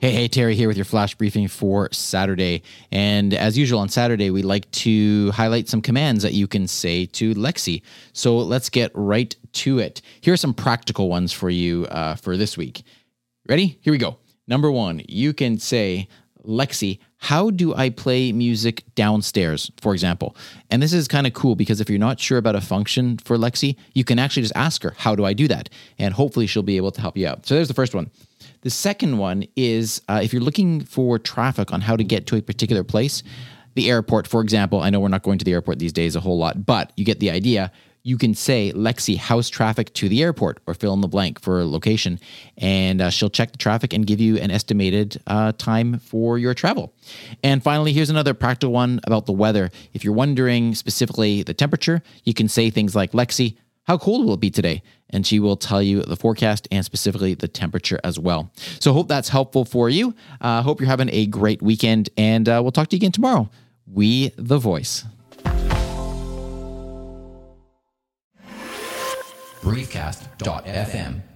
Hey, hey, Terry here with your flash briefing for Saturday. And as usual on Saturday, we like to highlight some commands that you can say to Lexi. So let's get right to it. Here are some practical ones for you uh, for this week. Ready? Here we go. Number one, you can say, Lexi, how do I play music downstairs, for example? And this is kind of cool because if you're not sure about a function for Lexi, you can actually just ask her, How do I do that? And hopefully she'll be able to help you out. So there's the first one. The second one is uh, if you're looking for traffic on how to get to a particular place, the airport, for example. I know we're not going to the airport these days a whole lot, but you get the idea. You can say, Lexi, house traffic to the airport, or fill in the blank for a location, and uh, she'll check the traffic and give you an estimated uh, time for your travel. And finally, here's another practical one about the weather. If you're wondering specifically the temperature, you can say things like, Lexi, how cold will it be today? And she will tell you the forecast and specifically the temperature as well. So, hope that's helpful for you. Uh, hope you're having a great weekend, and uh, we'll talk to you again tomorrow. We the voice. Briefcast.fm